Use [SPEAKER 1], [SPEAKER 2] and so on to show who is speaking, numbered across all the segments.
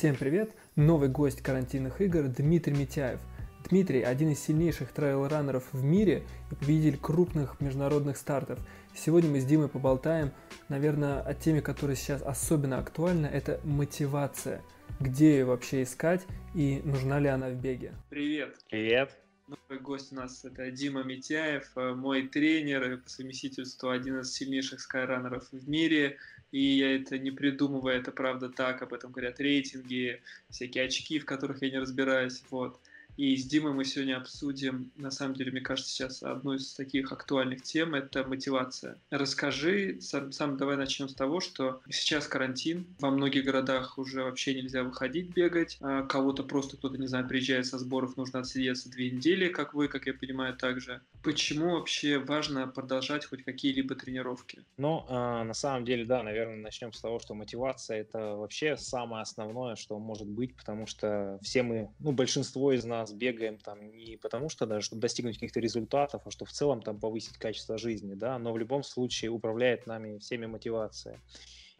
[SPEAKER 1] Всем привет! Новый гость карантинных игр Дмитрий Митяев. Дмитрий – один из сильнейших трейл-раннеров в мире и победитель крупных международных стартов. Сегодня мы с Димой поболтаем, наверное, о теме, которая сейчас особенно актуальна – это мотивация. Где ее вообще искать и нужна ли она в беге?
[SPEAKER 2] Привет!
[SPEAKER 3] Привет!
[SPEAKER 2] Новый гость у нас это Дима Митяев, э, мой тренер и по совместительству один из сильнейших скайранеров в мире. И я это не придумываю, это правда так, об этом говорят рейтинги, всякие очки, в которых я не разбираюсь. Вот. И с Димой мы сегодня обсудим, на самом деле, мне кажется, сейчас одну из таких актуальных тем – это мотивация. Расскажи, сам, сам давай начнем с того, что сейчас карантин, во многих городах уже вообще нельзя выходить бегать, а кого-то просто кто-то, не знаю, приезжает со сборов, нужно отсидеться две недели, как вы, как я понимаю, также. Почему вообще важно продолжать хоть какие-либо тренировки?
[SPEAKER 3] Ну, э, на самом деле, да, наверное, начнем с того, что мотивация – это вообще самое основное, что может быть, потому что все мы, ну, большинство из нас бегаем там не потому, что даже чтобы достигнуть каких-то результатов, а что в целом там повысить качество жизни, да, но в любом случае управляет нами всеми мотивация.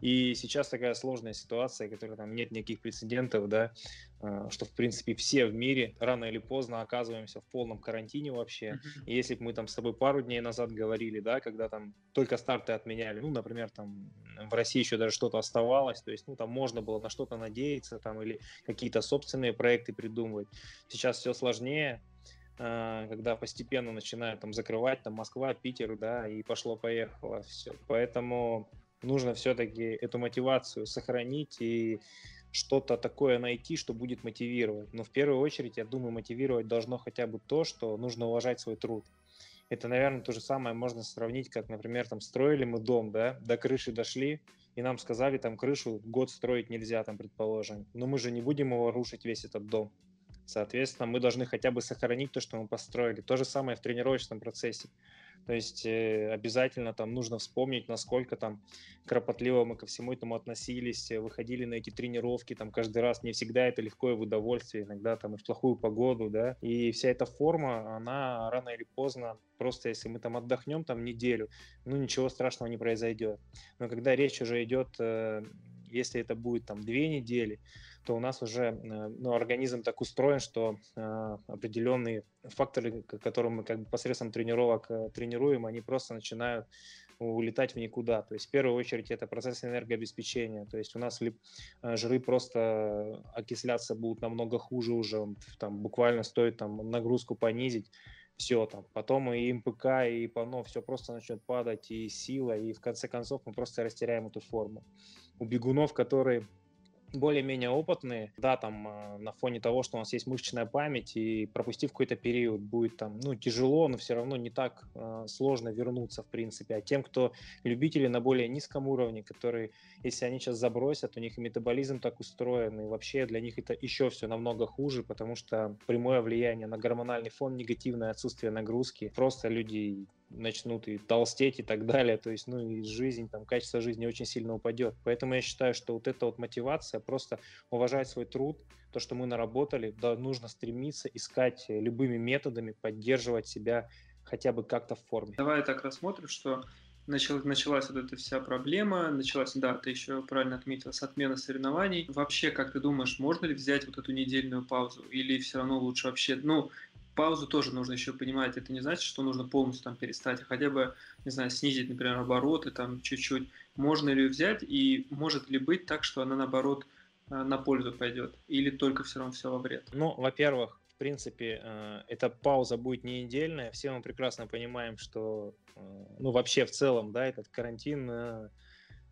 [SPEAKER 3] И сейчас такая сложная ситуация, которая там нет никаких прецедентов, да, а, что, в принципе, все в мире рано или поздно оказываемся в полном карантине вообще. И если бы мы там с тобой пару дней назад говорили, да, когда там только старты отменяли, ну, например, там в России еще даже что-то оставалось, то есть, ну, там можно было на что-то надеяться, там, или какие-то собственные проекты придумывать. Сейчас все сложнее, а, когда постепенно начинают там закрывать, там Москва, Питер, да, и пошло-поехало все. Поэтому нужно все-таки эту мотивацию сохранить и что-то такое найти, что будет мотивировать. Но в первую очередь, я думаю, мотивировать должно хотя бы то, что нужно уважать свой труд. Это, наверное, то же самое можно сравнить, как, например, там строили мы дом, да, до крыши дошли, и нам сказали, там крышу год строить нельзя, там, предположим. Но мы же не будем его рушить весь этот дом. Соответственно, мы должны хотя бы сохранить то, что мы построили. То же самое в тренировочном процессе. То есть э, обязательно там нужно вспомнить, насколько там кропотливо мы ко всему этому относились, э, выходили на эти тренировки, там каждый раз не всегда это легко и в удовольствие, иногда там и в плохую погоду, да, и вся эта форма, она рано или поздно, просто если мы там отдохнем там неделю, ну ничего страшного не произойдет. Но когда речь уже идет э, если это будет там две недели, то у нас уже э, ну, организм так устроен, что э, определенные факторы, которые мы как бы посредством тренировок э, тренируем, они просто начинают улетать в никуда. То есть в первую очередь это процесс энергообеспечения. То есть у нас э, жиры просто окисляться будут намного хуже уже. Там буквально стоит там нагрузку понизить все там. Потом и МПК, и ПАНО, все просто начнет падать, и сила, и в конце концов мы просто растеряем эту форму. У бегунов, которые более-менее опытные, да, там э, на фоне того, что у нас есть мышечная память, и пропустив какой-то период будет там, ну, тяжело, но все равно не так э, сложно вернуться, в принципе. А тем, кто любители на более низком уровне, которые, если они сейчас забросят, у них и метаболизм так устроен, и вообще для них это еще все намного хуже, потому что прямое влияние на гормональный фон, негативное отсутствие нагрузки, просто люди начнут и толстеть и так далее, то есть, ну, и жизнь, там, качество жизни очень сильно упадет. Поэтому я считаю, что вот эта вот мотивация, просто уважать свой труд, то, что мы наработали, да, нужно стремиться искать любыми методами, поддерживать себя хотя бы как-то в форме.
[SPEAKER 2] Давай так рассмотрим, что начал, началась вот эта вся проблема, началась, да, ты еще правильно отметил, с отмены соревнований. Вообще, как ты думаешь, можно ли взять вот эту недельную паузу? Или все равно лучше вообще, ну, паузу тоже нужно еще понимать. Это не значит, что нужно полностью там перестать, а хотя бы, не знаю, снизить, например, обороты там чуть-чуть. Можно ли ее взять и может ли быть так, что она наоборот э, на пользу пойдет? Или только все равно все во вред?
[SPEAKER 3] Ну, во-первых, в принципе, э, эта пауза будет не недельная. Все мы прекрасно понимаем, что, э, ну, вообще в целом, да, этот карантин,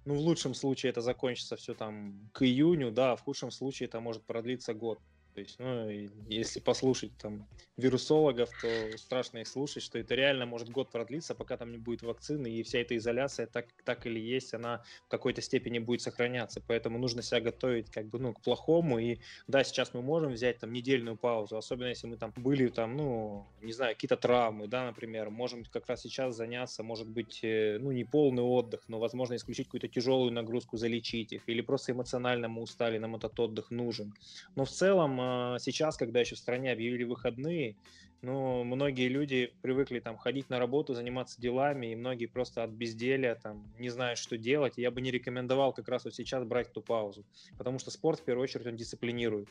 [SPEAKER 3] ну, в лучшем случае это закончится все там к июню, да, а в худшем случае это может продлиться год. То есть, ну, если послушать там вирусологов, то страшно их слушать, что это реально может год продлиться, пока там не будет вакцины, и вся эта изоляция так, так или есть, она в какой-то степени будет сохраняться. Поэтому нужно себя готовить как бы, ну, к плохому. И да, сейчас мы можем взять там недельную паузу, особенно если мы там были там, ну, не знаю, какие-то травмы, да, например, можем как раз сейчас заняться, может быть, э, ну, не полный отдых, но, возможно, исключить какую-то тяжелую нагрузку, залечить их, или просто эмоционально мы устали, нам этот отдых нужен. Но в целом э, сейчас, когда еще в стране объявили выходные, ну, многие люди привыкли там ходить на работу, заниматься делами, и многие просто от безделия там не знают, что делать. И я бы не рекомендовал как раз вот сейчас брать ту паузу, потому что спорт в первую очередь он дисциплинирует.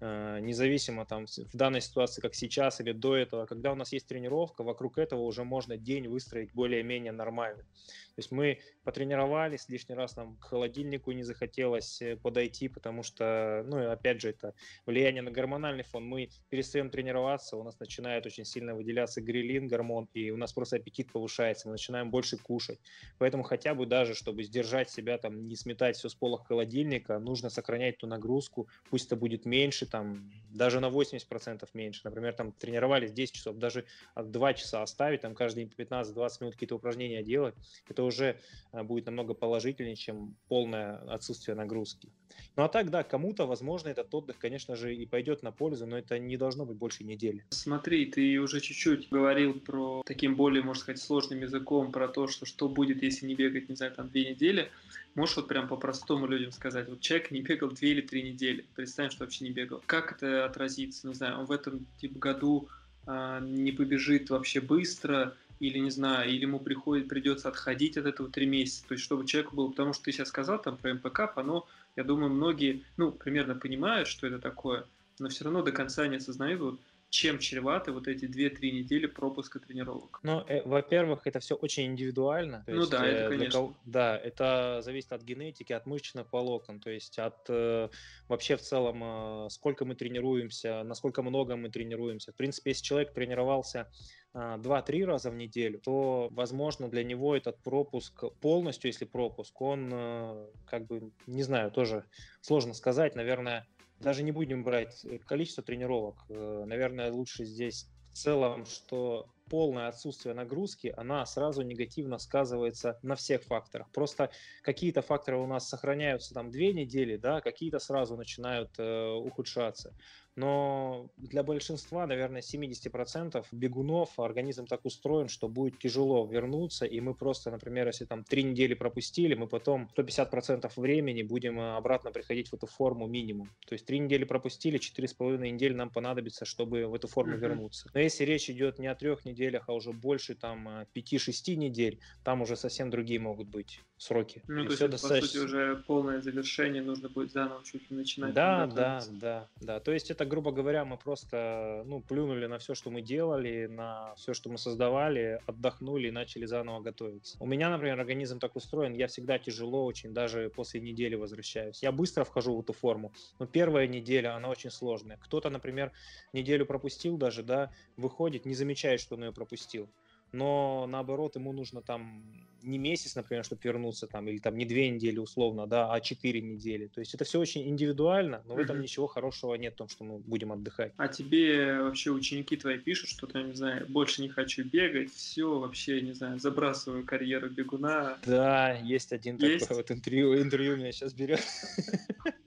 [SPEAKER 3] Э, независимо там в данной ситуации, как сейчас или до этого, когда у нас есть тренировка, вокруг этого уже можно день выстроить более-менее нормально. То есть мы потренировались, лишний раз нам к холодильнику не захотелось э, подойти, потому что, ну, опять же, это влияние на гормональный фон. Мы перестаем тренироваться, у нас начинает очень сильно выделяться грилин, гормон, и у нас просто аппетит повышается, мы начинаем больше кушать. Поэтому хотя бы даже, чтобы сдержать себя, там, не сметать все с пола холодильника, нужно сохранять ту нагрузку, пусть это будет меньше, там даже на 80% меньше. Например, там тренировались 10 часов, даже 2 часа оставить, там каждые 15-20 минут какие-то упражнения делать, это уже э, будет намного положительнее, чем полное отсутствие нагрузки. Ну а так, да, кому-то, возможно, этот отдых, конечно же, и пойдет на пользу, но это не должно быть больше недели.
[SPEAKER 2] Смотри, ты уже чуть-чуть говорил про таким более, можно сказать, сложным языком, про то, что что будет, если не бегать, не знаю, там две недели. Можешь вот прям по-простому людям сказать, вот человек не бегал две или три недели, представим, что вообще не бегал. Как это отразится, не знаю, он в этом типа году а, не побежит вообще быстро, или не знаю, или ему приходит, придется отходить от этого три месяца, то есть чтобы человеку было, потому что ты сейчас сказал там про МПК, оно, я думаю, многие, ну, примерно понимают, что это такое, но все равно до конца не осознают, вот, чем чреваты вот эти 2-3 недели пропуска тренировок?
[SPEAKER 3] Ну, э, во-первых, это все очень индивидуально.
[SPEAKER 2] Ну есть, да, это э, конечно.
[SPEAKER 3] Кого, да, это зависит от генетики, от мышечных волокон, то есть от э, вообще в целом, э, сколько мы тренируемся, насколько много мы тренируемся. В принципе, если человек тренировался 2-3 раза в неделю, то, возможно, для него этот пропуск полностью, если пропуск, он, э, как бы, не знаю, тоже сложно сказать, наверное, даже не будем брать э, количество тренировок. Э, наверное, лучше здесь в целом, что полное отсутствие нагрузки, она сразу негативно сказывается на всех факторах. Просто какие-то факторы у нас сохраняются там две недели, да, какие-то сразу начинают э, ухудшаться но для большинства, наверное, 70% бегунов организм так устроен, что будет тяжело вернуться, и мы просто, например, если там три недели пропустили, мы потом 150% времени будем э, обратно приходить в эту форму минимум. То есть три недели пропустили, четыре с половиной недели нам понадобится, чтобы в эту форму mm-hmm. вернуться. Но если речь идет не о трех неделях, а уже больше там 5-6 недель, там уже совсем другие могут быть сроки.
[SPEAKER 2] Ну, и то есть это, достаточно... по сути, уже полное завершение, нужно будет заново чуть ли начинать.
[SPEAKER 3] Да, да, да, да. То есть это, грубо говоря, мы просто, ну, плюнули на все, что мы делали, на все, что мы создавали, отдохнули и начали заново готовиться. У меня, например, организм так устроен, я всегда тяжело очень, даже после недели возвращаюсь. Я быстро вхожу в эту форму, но первая неделя, она очень сложная. Кто-то, например, неделю пропустил даже, да, выходит, не замечает, что он ее пропустил но наоборот ему нужно там не месяц, например, чтобы вернуться там, или там не две недели условно, да, а четыре недели. То есть это все очень индивидуально, но в этом ничего хорошего нет в том, что мы будем отдыхать.
[SPEAKER 2] А тебе вообще ученики твои пишут, что ты, не знаю, больше не хочу бегать, все, вообще, не знаю, забрасываю карьеру бегуна.
[SPEAKER 3] Да, есть один есть? такой вот интервью, интервью меня сейчас берет.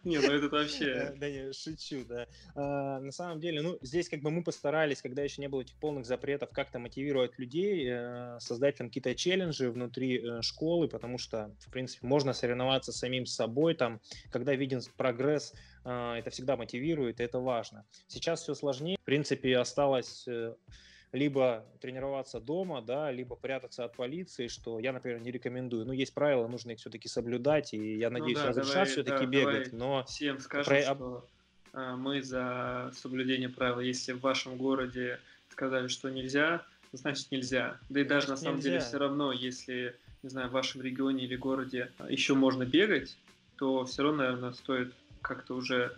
[SPEAKER 2] Не, ну это вообще...
[SPEAKER 3] Да не, шучу, да. А, на самом деле, ну, здесь как бы мы постарались, когда еще не было этих полных запретов, как-то мотивировать людей, э, создать там какие-то челленджи внутри э, школы, потому что, в принципе, можно соревноваться с самим собой, там, когда виден прогресс, это всегда мотивирует, и это важно. Сейчас все сложнее. В принципе, осталось э, либо тренироваться дома, да, либо прятаться от полиции, что я, например, не рекомендую. Ну, есть правила, нужно их все-таки соблюдать, и я ну надеюсь, ну, да, разрешат все-таки да, бегать, но...
[SPEAKER 2] Всем скажем, Про... что а, мы за соблюдение правил. Если в вашем городе сказали, что нельзя, значит нельзя. Да и даже на самом нельзя. деле все равно, если, не знаю, в вашем регионе или городе еще можно бегать, то все равно, наверное, стоит как-то уже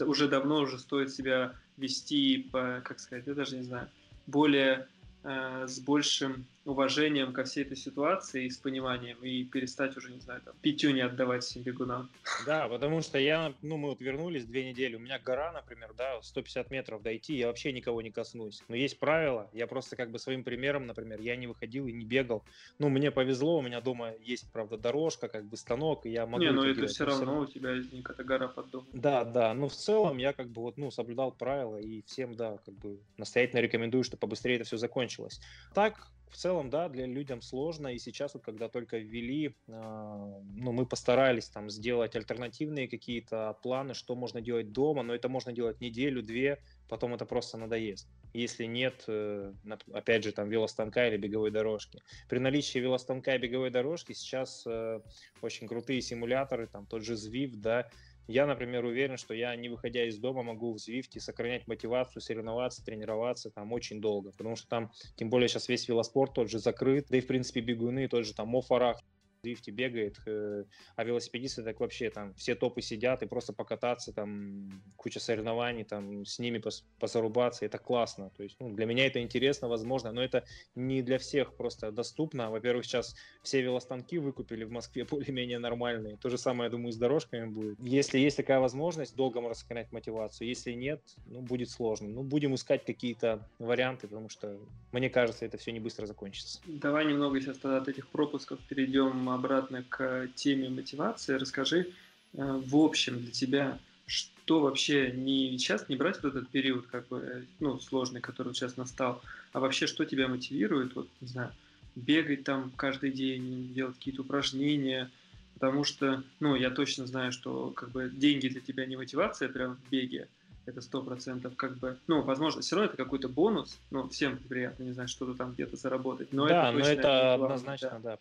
[SPEAKER 2] уже давно уже стоит себя вести по, как сказать, я даже не знаю, более э, с большим уважением ко всей этой ситуации и с пониманием, и перестать уже, не знаю, там, пятю не отдавать всем бегунам.
[SPEAKER 3] Да, потому что я, ну, мы вот вернулись две недели, у меня гора, например, да, 150 метров дойти, я вообще никого не коснусь. Но есть правила, я просто как бы своим примером, например, я не выходил и не бегал. Ну, мне повезло, у меня дома есть, правда, дорожка, как бы станок, и я могу...
[SPEAKER 2] Не, но ну, это все равно, все равно у тебя какая-то гора под домом.
[SPEAKER 3] Да, да, ну, в целом я как бы вот, ну, соблюдал правила, и всем, да, как бы настоятельно рекомендую, чтобы побыстрее это все закончилось. Так, в целом, да, для людям сложно, и сейчас вот, когда только ввели, э, ну, мы постарались там сделать альтернативные какие-то планы, что можно делать дома, но это можно делать неделю-две, потом это просто надоест. Если нет, э, опять же, там велостанка или беговой дорожки. При наличии велостанка и беговой дорожки сейчас э, очень крутые симуляторы, там тот же Zwift, да, я, например, уверен, что я, не выходя из дома, могу в Zwift сохранять мотивацию, соревноваться, тренироваться там очень долго, потому что там, тем более сейчас весь велоспорт тот же закрыт, да и, в принципе, бегуны, тот же там Мофарах, дрифте бегает, э, а велосипедисты так вообще там все топы сидят и просто покататься, там куча соревнований, там с ними пос позарубаться, это классно. То есть ну, для меня это интересно, возможно, но это не для всех просто доступно. Во-первых, сейчас все велостанки выкупили в Москве более-менее нормальные. То же самое, я думаю, с дорожками будет. Если есть такая возможность, долго можно сохранять мотивацию. Если нет, ну, будет сложно. Ну, будем искать какие-то варианты, потому что, мне кажется, это все не быстро закончится.
[SPEAKER 2] Давай немного сейчас тогда от этих пропусков перейдем обратно к теме мотивации, расскажи э, в общем для тебя, что вообще не сейчас не брать вот этот период, как бы, ну, сложный, который сейчас настал, а вообще, что тебя мотивирует, вот, не знаю, бегать там каждый день, делать какие-то упражнения, потому что, ну, я точно знаю, что, как бы, деньги для тебя не мотивация прям в беге, это сто процентов как бы, ну, возможно, все равно это какой-то бонус, ну, всем приятно, не знаю, что-то там где-то заработать, но
[SPEAKER 3] да,
[SPEAKER 2] это
[SPEAKER 3] но это однозначно, да. да.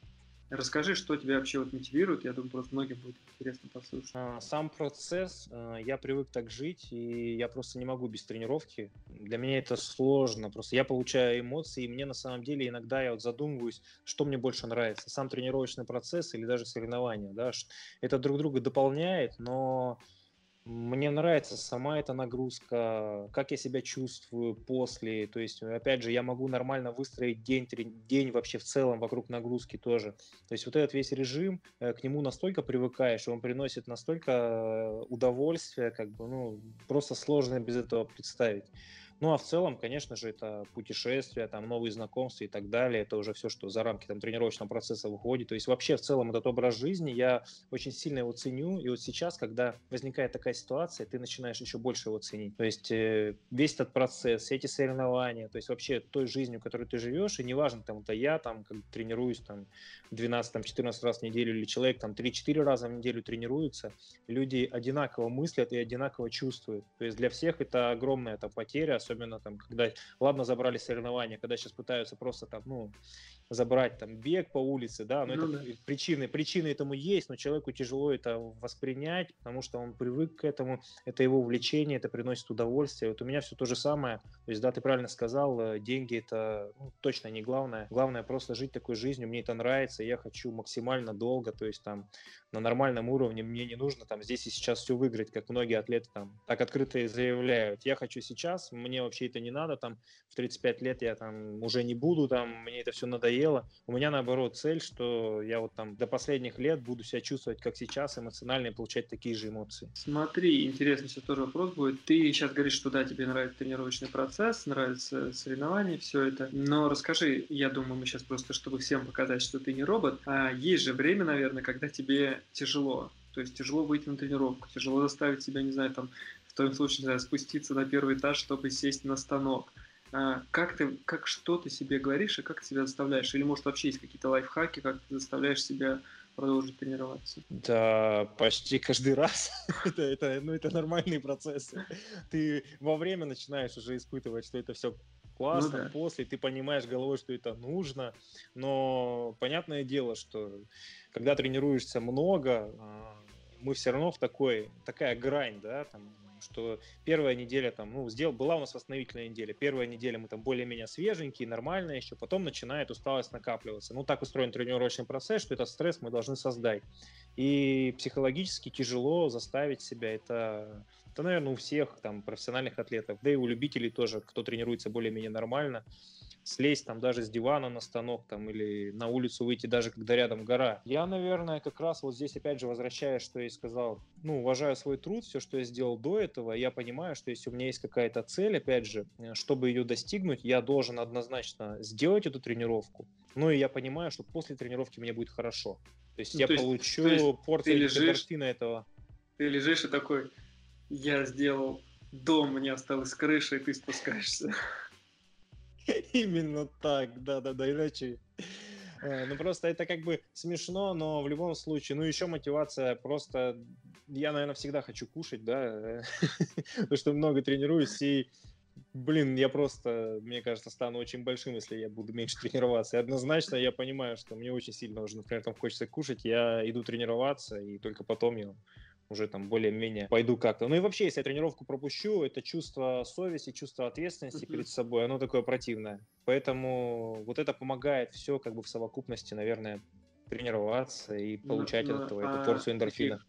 [SPEAKER 2] Расскажи, что тебя вообще вот мотивирует, я думаю, просто многим будет интересно послушать. А,
[SPEAKER 3] сам процесс, а, я привык так жить, и я просто не могу без тренировки. Для меня это сложно, просто я получаю эмоции, и мне на самом деле иногда я вот задумываюсь, что мне больше нравится, сам тренировочный процесс или даже соревнования, да, это друг друга дополняет, но мне нравится сама эта нагрузка, как я себя чувствую после. То есть, опять же, я могу нормально выстроить день, день вообще в целом вокруг нагрузки тоже. То есть вот этот весь режим, э, к нему настолько привыкаешь, он приносит настолько э, удовольствия, как бы, ну, просто сложно без этого представить. Ну, а в целом, конечно же, это путешествия, там, новые знакомства и так далее. Это уже все, что за рамки там, тренировочного процесса выходит. То есть вообще в целом этот образ жизни, я очень сильно его ценю. И вот сейчас, когда возникает такая ситуация, ты начинаешь еще больше его ценить. То есть э, весь этот процесс, эти соревнования, то есть вообще той жизнью, которой ты живешь, и неважно, там, это я там как тренируюсь там 12-14 раз в неделю, или человек там 3-4 раза в неделю тренируется, люди одинаково мыслят и одинаково чувствуют. То есть для всех это огромная это потеря, особенно там, когда, ладно, забрали соревнования, когда сейчас пытаются просто там, ну, забрать там бег по улице, да, но ну, это да. причины, причины этому есть, но человеку тяжело это воспринять, потому что он привык к этому, это его увлечение, это приносит удовольствие. Вот у меня все то же самое, то есть, да, ты правильно сказал, э, деньги это ну, точно не главное, главное просто жить такой жизнью, мне это нравится, я хочу максимально долго, то есть там на нормальном уровне, мне не нужно там здесь и сейчас все выиграть, как многие атлеты там так открыто и заявляют, я хочу сейчас, мне вообще это не надо, там, в 35 лет я там уже не буду, там, мне это все надоело. У меня, наоборот, цель, что я вот там до последних лет буду себя чувствовать, как сейчас, эмоционально и получать такие же эмоции.
[SPEAKER 2] Смотри, интересный сейчас тоже вопрос будет. Ты сейчас говоришь, что да, тебе нравится тренировочный процесс, нравится соревнования, все это. Но расскажи, я думаю, мы сейчас просто, чтобы всем показать, что ты не робот, а есть же время, наверное, когда тебе тяжело. То есть тяжело выйти на тренировку, тяжело заставить себя, не знаю, там, твоем случае, знаю, спуститься на первый этаж, чтобы сесть на станок. А, как ты, как что ты себе говоришь и как ты себя заставляешь? Или может вообще есть какие-то лайфхаки, как ты заставляешь себя продолжить тренироваться?
[SPEAKER 3] Да, почти каждый раз. это, это, ну, это нормальный процесс. Ты во время начинаешь уже испытывать, что это все классно, ну, да. после ты понимаешь головой, что это нужно, но понятное дело, что когда тренируешься много, а, мы все равно в такой, такая грань, да, там, что первая неделя там, ну, сделал, была у нас восстановительная неделя. Первая неделя мы там более-менее свеженькие, нормальные еще, потом начинает усталость накапливаться. Ну, так устроен тренировочный процесс, что этот стресс мы должны создать. И психологически тяжело заставить себя. Это, это наверное, у всех там профессиональных атлетов, да и у любителей тоже, кто тренируется более-менее нормально слезть там даже с дивана на станок там или на улицу выйти даже когда рядом гора. Я, наверное, как раз вот здесь опять же возвращаюсь, что я и сказал, ну, уважаю свой труд, все, что я сделал до этого, я понимаю, что если у меня есть какая-то цель, опять же, э, чтобы ее достигнуть, я должен однозначно сделать эту тренировку, ну и я понимаю, что после тренировки мне будет хорошо. То есть ну, я то есть, получу то есть порцию лежишь, этого.
[SPEAKER 2] Ты лежишь и такой, я сделал дом, мне осталось крыша, и ты спускаешься.
[SPEAKER 3] Именно так, да-да-да, иначе... Э, ну, просто это как бы смешно, но в любом случае, ну, еще мотивация просто... Я, наверное, всегда хочу кушать, да, потому что много тренируюсь, и Блин, я просто, мне кажется, стану очень большим, если я буду меньше тренироваться. И однозначно я понимаю, что мне очень сильно уже, например, там хочется кушать, я иду тренироваться, и только потом я уже там более-менее пойду как-то. Ну и вообще, если я тренировку пропущу, это чувство совести, чувство ответственности mm-hmm. перед собой, оно такое противное. Поэтому вот это помогает все как бы в совокупности, наверное, тренироваться и ну, получать ну, от этого а эту порцию эндорфина.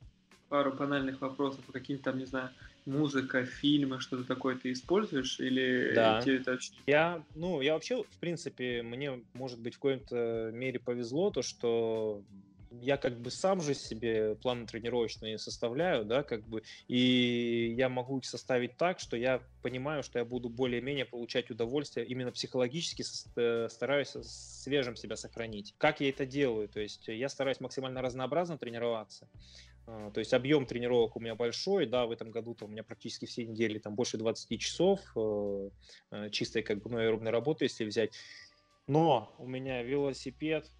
[SPEAKER 2] Пару банальных вопросов, какие-то там, не знаю, музыка, фильмы, что-то такое ты используешь или
[SPEAKER 3] да. тебе это вообще... Я, ну, я вообще, в принципе, мне, может быть, в какой-то мере повезло то, что я как бы сам же себе планы тренировочные составляю, да, как бы, и я могу их составить так, что я понимаю, что я буду более-менее получать удовольствие, именно психологически э, стараюсь свежим себя сохранить. Как я это делаю? То есть я стараюсь максимально разнообразно тренироваться, а, то есть объем тренировок у меня большой, да, в этом году там, у меня практически все недели там больше 20 часов э, э, чистой как бы ну, аэробной работы, если взять. Но у меня велосипед,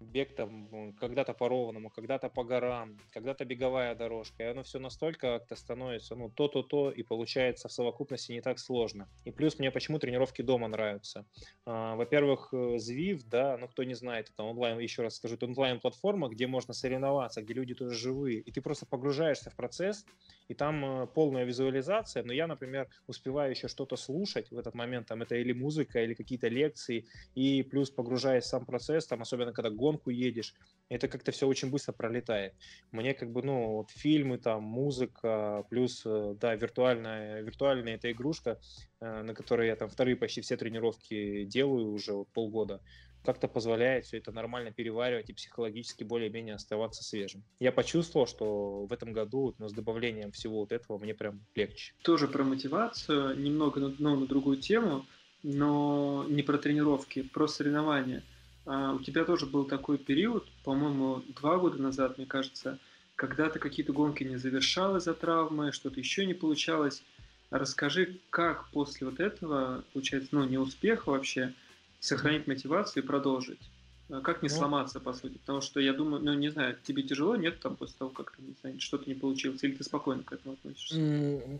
[SPEAKER 3] бег там когда-то по ровному, когда-то по горам, когда-то беговая дорожка, и оно все настолько как-то становится, ну, то-то-то, и получается в совокупности не так сложно. И плюс мне почему тренировки дома нравятся. А, во-первых, Звив, э, да, ну, кто не знает, это онлайн, еще раз скажу, это онлайн-платформа, где можно соревноваться, где люди тоже живые, и ты просто погружаешься в процесс, и там э, полная визуализация, но я, например, успеваю еще что-то слушать в этот момент, там, это или музыка, или какие-то лекции, и плюс погружаясь в сам процесс, там, особенно когда гонку едешь, это как-то все очень быстро пролетает. Мне как бы, ну, вот фильмы, там, музыка, плюс, э, да, виртуальная, виртуальная эта игрушка, э, на которой я там вторые почти все тренировки делаю уже вот полгода, как-то позволяет все это нормально переваривать и психологически более-менее оставаться свежим. Я почувствовал, что в этом году ну, с добавлением всего вот этого мне прям легче.
[SPEAKER 2] Тоже про мотивацию, немного ну, на другую тему, но не про тренировки, про соревнования – у тебя тоже был такой период, по-моему, два года назад, мне кажется, когда ты какие-то гонки не завершал из-за травмы, что-то еще не получалось. Расскажи, как после вот этого, получается, ну, неуспеха вообще, сохранить мотивацию и продолжить? А как не ну, сломаться, по сути? Потому что я думаю, ну, не знаю, тебе тяжело, нет, там, после того, как что-то не получилось, или ты спокойно к этому относишься?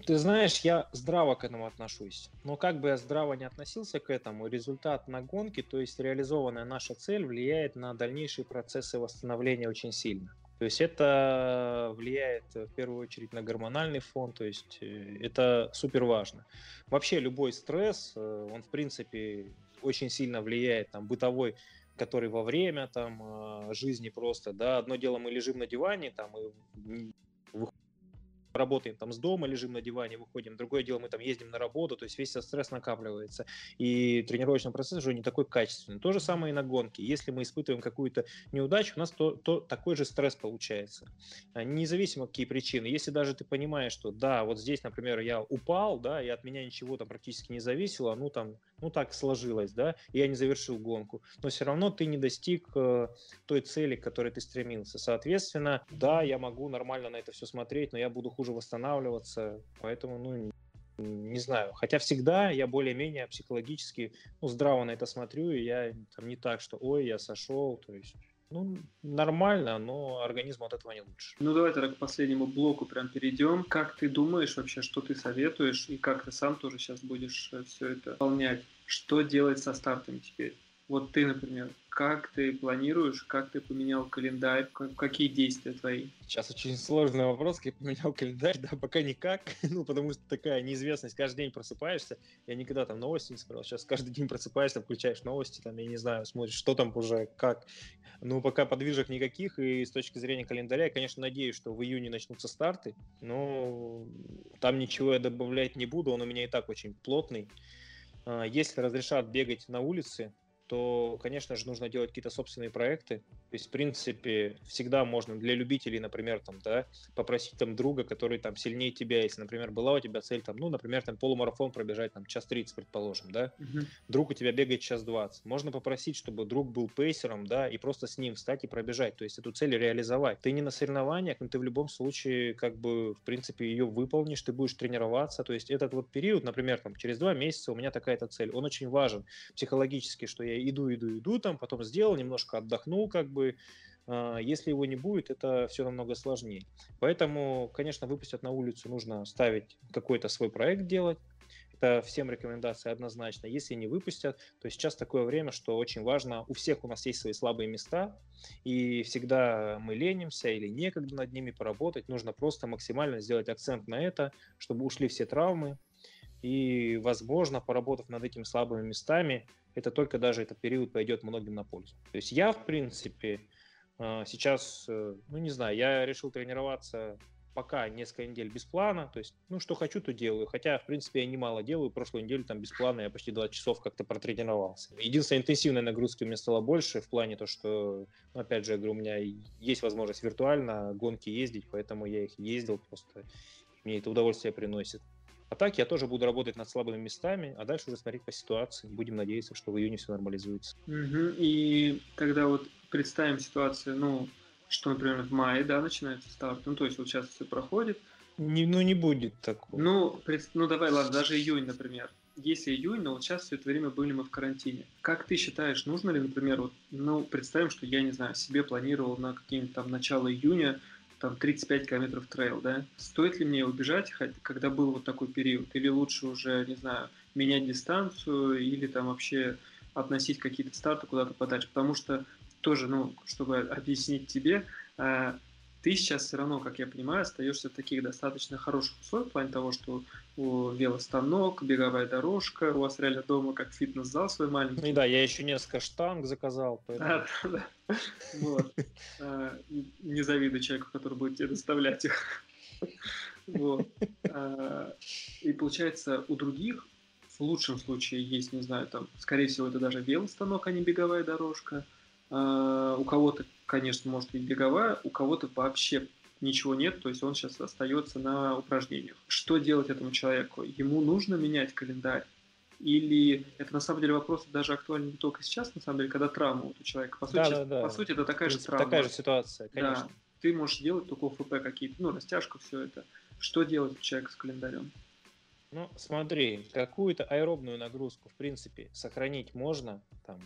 [SPEAKER 3] Ты знаешь, я здраво к этому отношусь. Но как бы я здраво не относился к этому, результат на гонке, то есть реализованная наша цель, влияет на дальнейшие процессы восстановления очень сильно. То есть это влияет в первую очередь на гормональный фон, то есть э, это супер важно. Вообще любой стресс, э, он в принципе очень сильно влияет, там бытовой который во время там а, жизни просто, да, одно дело мы лежим на диване там и работаем там с дома, лежим на диване, выходим. Другое дело, мы там ездим на работу, то есть весь этот стресс накапливается. И тренировочный процесс уже не такой качественный. То же самое и на гонке. Если мы испытываем какую-то неудачу, у нас то, то такой же стресс получается. А, независимо какие причины. Если даже ты понимаешь, что да, вот здесь, например, я упал, да, и от меня ничего там практически не зависело, ну там, ну так сложилось, да, и я не завершил гонку, но все равно ты не достиг э, той цели, к которой ты стремился. Соответственно, да, я могу нормально на это все смотреть, но я буду хуже хуже восстанавливаться, поэтому, ну, не знаю. Хотя всегда я более-менее психологически ну, здраво на это смотрю, и я там не так, что ой, я сошел, то есть ну, нормально, но организм от этого не лучше.
[SPEAKER 2] Ну, давай тогда к последнему блоку прям перейдем. Как ты думаешь вообще, что ты советуешь, и как ты сам тоже сейчас будешь э, все это выполнять? Что делать со стартами теперь? Вот ты, например, как ты планируешь, как ты поменял календарь, какие действия твои?
[SPEAKER 3] Сейчас очень сложный вопрос, как я поменял календарь, да, пока никак, ну, потому что такая неизвестность, каждый день просыпаешься, я никогда там новости не смотрел, сейчас каждый день просыпаешься, включаешь новости, там, я не знаю, смотришь, что там уже, как, ну, пока подвижек никаких, и с точки зрения календаря, я, конечно, надеюсь, что в июне начнутся старты, но там ничего я добавлять не буду, он у меня и так очень плотный, а, если разрешат бегать на улице, то, конечно же, нужно делать какие-то собственные проекты. То есть, в принципе, всегда можно для любителей, например, там, да, попросить там друга, который там сильнее тебя, если, например, была у тебя цель, там, ну, например, там полумарафон пробежать, там, час 30, предположим, да, угу. друг у тебя бегает час 20. Можно попросить, чтобы друг был пейсером, да, и просто с ним встать и пробежать, то есть эту цель реализовать. Ты не на соревнованиях, но ты в любом случае, как бы, в принципе, ее выполнишь, ты будешь тренироваться, то есть этот вот период, например, там, через два месяца у меня такая-то цель, он очень важен психологически, что я иду, иду, иду, там, потом сделал, немножко отдохнул, как бы, а, если его не будет, это все намного сложнее. Поэтому, конечно, выпустят на улицу нужно ставить какой-то свой проект делать. Это всем рекомендация однозначно. Если не выпустят, то сейчас такое время, что очень важно, у всех у нас есть свои слабые места, и всегда мы ленимся или некогда над ними поработать. Нужно просто максимально сделать акцент на это, чтобы ушли все травмы, и, возможно, поработав над этими слабыми местами, это только даже этот период пойдет многим на пользу. То есть я, в принципе, а, сейчас, э, ну не знаю, я решил тренироваться пока несколько недель без плана, то есть, ну, что хочу, то делаю. Хотя, в принципе, я немало делаю. Прошлую неделю там без плана я почти 20 часов как-то протренировался. Единственное, интенсивной нагрузки у меня стало больше в плане то, что, ну, опять же, я говорю, у меня есть возможность виртуально гонки ездить, поэтому я их ездил просто. Мне это удовольствие приносит. А так я тоже буду работать над слабыми местами, а дальше уже смотреть по ситуации. Будем надеяться, что в июне все нормализуется.
[SPEAKER 2] Угу. И тогда вот представим ситуацию, ну, что, например, в мае, да, начинается старт, ну, то есть вот сейчас все проходит.
[SPEAKER 3] Не, ну, не будет такого.
[SPEAKER 2] Ну, пред, ну, давай, ладно, даже июнь, например. Если июнь, но вот сейчас все это время были мы в карантине. Как ты считаешь, нужно ли, например, вот, ну, представим, что я, не знаю, себе планировал на какие-нибудь там начало июня там 35 километров трейл, да? Стоит ли мне убежать, когда был вот такой период? Или лучше уже, не знаю, менять дистанцию или там вообще относить какие-то старты куда-то подальше? Потому что тоже, ну, чтобы объяснить тебе, э, ты сейчас все равно, как я понимаю, остаешься в таких достаточно хороших условиях в плане того, что у велостанок, беговая дорожка, у вас реально дома как фитнес-зал свой маленький.
[SPEAKER 3] Ну да, я еще несколько штанг заказал. Поэтому... Да, да,
[SPEAKER 2] да. Вот. А, не завидую человеку, который будет тебе доставлять их. Вот. А, и получается, у других в лучшем случае есть, не знаю, там, скорее всего, это даже велостанок, а не беговая дорожка. А, у кого-то конечно, может быть беговая, у кого-то вообще ничего нет, то есть он сейчас остается на упражнениях. Что делать этому человеку? Ему нужно менять календарь? Или это на самом деле вопрос даже актуальный не только сейчас, на самом деле, когда травма у человека. По сути, да, да, да. по сути это такая же травма.
[SPEAKER 3] Такая же ситуация, конечно. Да.
[SPEAKER 2] Ты можешь делать только ОФП какие-то, ну, растяжку, все это. Что делать человек с календарем?
[SPEAKER 3] Ну, смотри, какую-то аэробную нагрузку, в принципе, сохранить можно, там,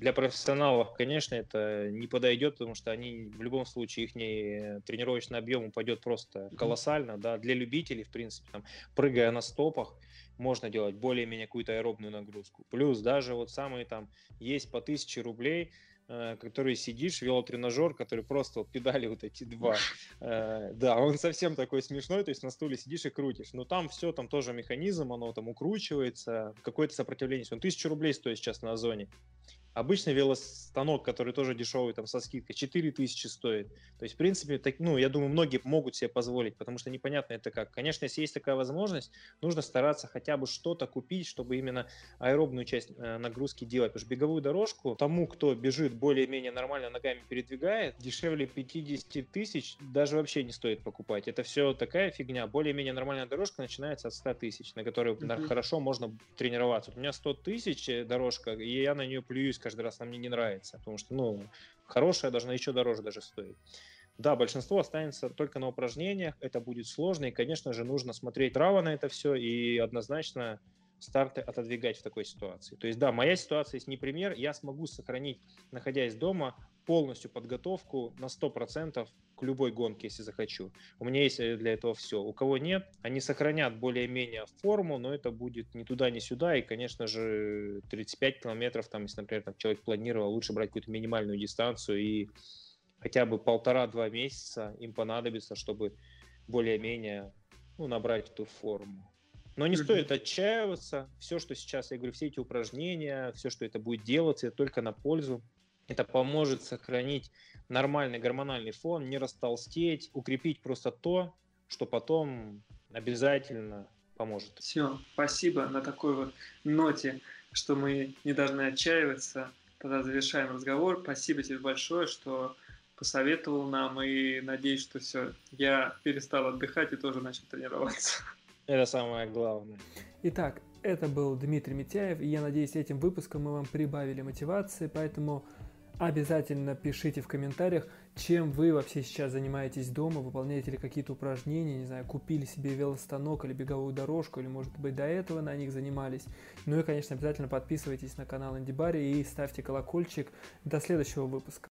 [SPEAKER 3] для профессионалов, конечно, это не подойдет, потому что они в любом случае их тренировочный объем упадет просто колоссально. Да. Для любителей, в принципе, там, прыгая на стопах, можно делать более-менее какую-то аэробную нагрузку. Плюс даже вот самые там есть по 1000 рублей, э, который сидишь, велотренажер, который просто вот педали вот эти два. Э, да, он совсем такой смешной, то есть на стуле сидишь и крутишь. Но там все, там тоже механизм, оно там укручивается, какое-то сопротивление. Он тысячу рублей стоит сейчас на Озоне. Обычный велостанок, который тоже дешевый, там со скидкой, 4000 стоит. То есть, в принципе, так, ну, я думаю, многие могут себе позволить, потому что непонятно это как. Конечно, если есть такая возможность, нужно стараться хотя бы что-то купить, чтобы именно аэробную часть э, нагрузки делать. Потому что беговую дорожку тому, кто бежит более-менее нормально, ногами передвигает, дешевле 50 тысяч даже вообще не стоит покупать. Это все такая фигня. Более-менее нормальная дорожка начинается от 100 тысяч, на которой mm-hmm. хорошо можно тренироваться. Вот у меня 100 тысяч э, дорожка, и я на нее плююсь каждый раз, она мне не нравится, потому что, ну, хорошая должна еще дороже даже стоить. Да, большинство останется только на упражнениях, это будет сложно, и, конечно же, нужно смотреть право на это все и однозначно старты отодвигать в такой ситуации. То есть, да, моя ситуация есть не пример, я смогу сохранить, находясь дома, полностью подготовку на 100% к любой гонке, если захочу. У меня есть для этого все. У кого нет, они сохранят более-менее форму, но это будет ни туда, ни сюда. И, конечно же, 35 километров, там, если, например, там, человек планировал, лучше брать какую-то минимальную дистанцию и хотя бы полтора-два месяца им понадобится, чтобы более-менее ну, набрать эту форму. Но не mm-hmm. стоит отчаиваться. Все, что сейчас, я говорю, все эти упражнения, все, что это будет делаться, это только на пользу. Это поможет сохранить нормальный гормональный фон, не растолстеть, укрепить просто то, что потом обязательно поможет.
[SPEAKER 2] Все, спасибо на такой вот ноте, что мы не должны отчаиваться.
[SPEAKER 4] тогда завершаем разговор. Спасибо тебе большое, что посоветовал нам, и надеюсь, что все, я перестал отдыхать и тоже начал тренироваться.
[SPEAKER 3] Это самое главное.
[SPEAKER 2] Итак, это был Дмитрий Митяев, и я надеюсь, этим выпуском мы вам прибавили мотивации, поэтому обязательно пишите в комментариях, чем вы вообще сейчас занимаетесь дома, выполняете ли какие-то упражнения, не знаю, купили себе велостанок или беговую дорожку, или, может быть, до этого на них занимались. Ну и, конечно, обязательно подписывайтесь на канал Инди Барри и ставьте колокольчик. До следующего выпуска.